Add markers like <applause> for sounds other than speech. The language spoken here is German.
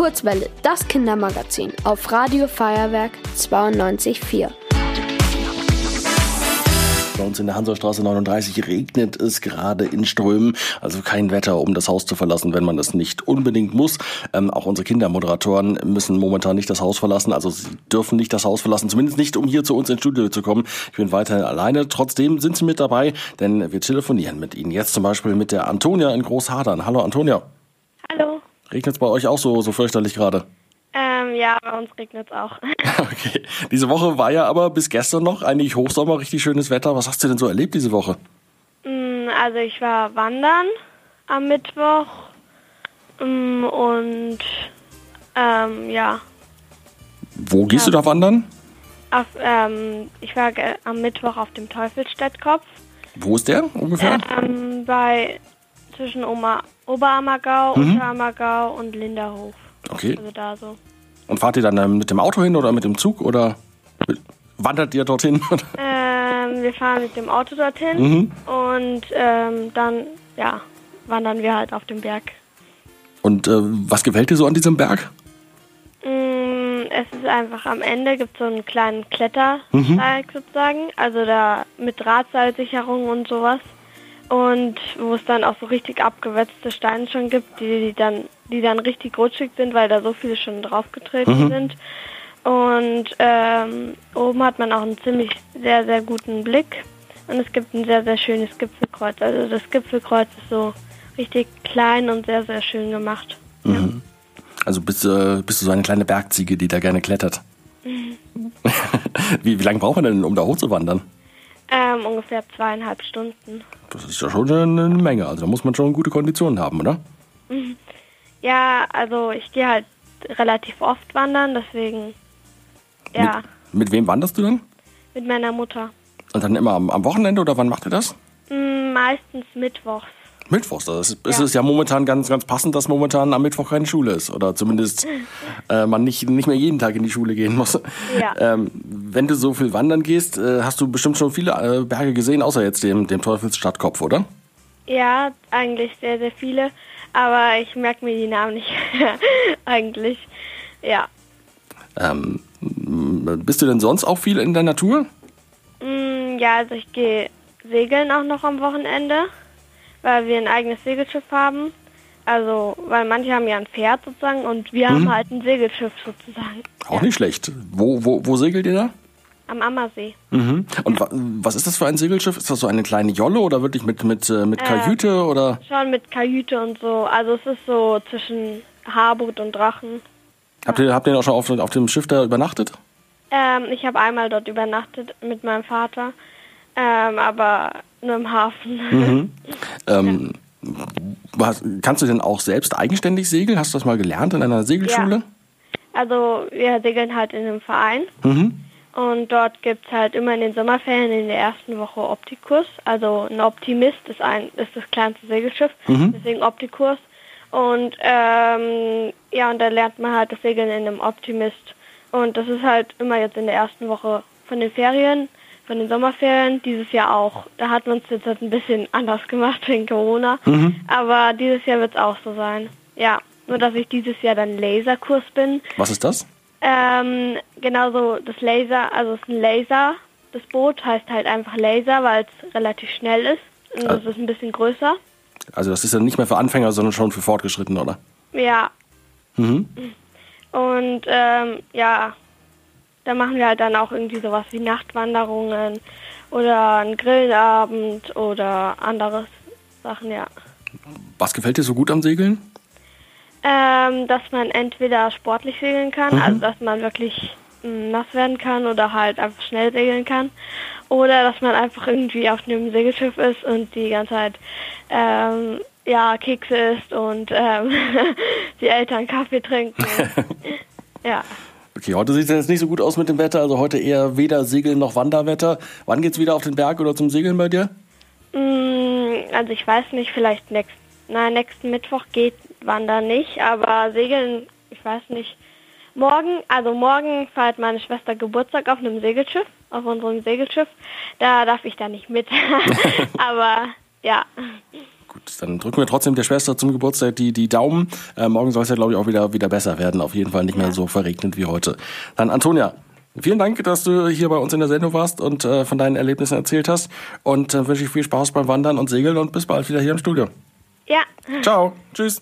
Kurzwelle, das Kindermagazin auf Radio Feuerwerk 92.4. Bei uns in der Hansastraße 39 regnet es gerade in Strömen. Also kein Wetter, um das Haus zu verlassen, wenn man es nicht unbedingt muss. Ähm, auch unsere Kindermoderatoren müssen momentan nicht das Haus verlassen. Also sie dürfen nicht das Haus verlassen. Zumindest nicht, um hier zu uns ins Studio zu kommen. Ich bin weiterhin alleine. Trotzdem sind sie mit dabei, denn wir telefonieren mit ihnen. Jetzt zum Beispiel mit der Antonia in Großhadern. Hallo Antonia. Regnet es bei euch auch so, so fürchterlich gerade? Ähm, ja, bei uns regnet es auch. <laughs> Okay. Diese Woche war ja aber bis gestern noch eigentlich Hochsommer, richtig schönes Wetter. Was hast du denn so erlebt diese Woche? Mm, also ich war wandern am Mittwoch mm, und ähm, ja, Wo gehst du da wandern? auf, ähm, ich war am Mittwoch auf dem Teufelsstädtkopf Wo ist der ungefähr? ähm, bei zwischen Oma, Oberammergau, Mhm. Unterammergau und Linderhof. Okay. Also da so. Und fahrt ihr dann ähm, mit dem Auto hin oder mit dem Zug oder wandert ihr dorthin? <laughs> Ähm, wir fahren mit dem Auto dorthin Mhm. und ähm, dann ja wandern wir halt auf dem Berg. Und äh, was gefällt dir so an diesem Berg? Mm, Es ist einfach am Ende gibt so einen kleinen Mhm. Klettersteig sozusagen, also da mit Drahtseilsicherung und sowas. Und wo es dann auch so richtig abgewetzte Steine schon gibt, die, die dann die dann richtig rutschig sind, weil da so viele schon draufgetreten Mhm. sind. Und ähm, oben hat man auch einen ziemlich sehr, sehr guten Blick. Und es gibt ein sehr, sehr schönes Gipfelkreuz. Also das Gipfelkreuz ist so richtig klein und sehr, sehr schön gemacht. Also bist, äh, bist du so eine kleine Bergziege, die da gerne klettert? <laughs> wie, wie lange braucht man denn, um da hochzuwandern? Ähm, ungefähr zweieinhalb Stunden. Das ist ja schon eine Menge. Also da muss man schon gute Konditionen haben, oder? Ja, also ich gehe halt relativ oft wandern, deswegen ja, Mit, mit wem wanderst du dann? mit meiner Mutter. Und dann immer am, am Wochenende oder wann macht ihr das? Mm, Meistens mittwochs. Mittwochs. Das ist, es Ja. ist ja momentan ganz, ganz passend, dass momentan am Mittwoch keine Schule ist. Oder zumindest <laughs> äh, man nicht, nicht mehr jeden Tag in die Schule gehen muss. Ja. Ähm, wenn du so viel wandern gehst, äh, hast du bestimmt schon viele äh, Berge gesehen, außer jetzt dem, dem Teufelsstadtkopf, oder? Ja, eigentlich sehr, sehr viele, aber ich merke mir die Namen nicht <laughs> eigentlich. Ja. Ähm, bist du denn sonst auch viel in der Natur? Mm, ja, also ich gehe segeln auch noch am Wochenende, weil wir ein eigenes Segelschiff haben. Also, weil manche haben ja ein Pferd sozusagen und wir haben halt ein Segelschiff sozusagen. Auch nicht schlecht. Wo, wo, wo segelt ihr da? Am Ammersee. Mhm. Und wa was ist das für ein Segelschiff? Ist das so eine kleine Jolle oder wirklich mit, mit, äh, mit Kajüte oder? Schon mit Kajüte und so. Also es ist so zwischen Haarboot und Drachen. Habt ihr, habt ihr auch schon auf, auf dem Schiff da übernachtet? Ähm, ich habe einmal dort übernachtet mit meinem Vater, ähm, aber nur im Hafen. <laughs> Ähm, was, kannst du denn auch selbst eigenständig segeln? Hast du das mal gelernt in einer Segelschule? Also wir segeln halt in einem Verein Mhm. und dort gibt's halt immer in den Sommerferien in der ersten Woche Optikus. Also ein Optimist ist, ein, ist das kleinste Segelschiff, deswegen Optikus. Und ähm, ja, und da lernt man halt das Segeln in einem Optimist. Und das ist halt immer jetzt in der ersten Woche von den Ferien, von den Sommerferien, dieses Jahr auch. Da hat man es jetzt halt ein bisschen <laughs> anders gemacht wegen Corona. Aber dieses Jahr wird es auch so sein. Ja, nur dass ich dieses Jahr dann Laserkurs bin. Was ist das? Ähm, genauso das Laser, also es ist ein Laser. Das Boot heißt halt einfach Laser, weil es relativ schnell ist. Und das ist ein bisschen größer. Also das ist ja nicht mehr für Anfänger, sondern schon für Fortgeschrittene, oder? Ja. Mhm. Und ähm, ja, da machen wir halt dann auch irgendwie sowas wie Nachtwanderungen oder einen Grillabend oder andere Sachen, ja. Was gefällt dir so gut am Segeln? Ähm, dass man entweder sportlich segeln kann, also dass man wirklich mm, nass werden kann oder halt einfach schnell segeln kann. Oder dass man einfach irgendwie auf einem Segelschiff ist und die ganze Zeit ähm, ja, Kekse isst und ähm, <laughs> die Eltern Kaffee trinken. <laughs> ja. Okay, heute sieht es jetzt nicht so gut aus mit dem Wetter, also heute eher weder Segeln noch Wanderwetter. Wann geht's wieder auf den Berg oder zum Segeln bei dir? Mm, Also ich weiß nicht, vielleicht nächst, nein, nächsten Mittwoch geht Wandern nicht, aber Segeln, ich weiß nicht. Morgen, also morgen feiert meine Schwester Geburtstag auf einem Segelschiff, auf unserem Segelschiff. Da darf ich da nicht mit. <laughs> aber ja. Gut, dann drücken wir trotzdem der Schwester zum Geburtstag die, die Daumen. Äh, morgen soll es ja, glaube ich, auch wieder, wieder besser werden. Auf jeden Fall nicht mehr so verregnet wie heute. Dann Antonia, Vielen Dank, dass du hier bei uns in der Sendung warst und äh, von deinen Erlebnissen erzählt hast. Und äh, wünsche ich viel Spaß beim Wandern und Segeln und bis bald wieder hier im Studio. Ja. Ciao. Tschüss.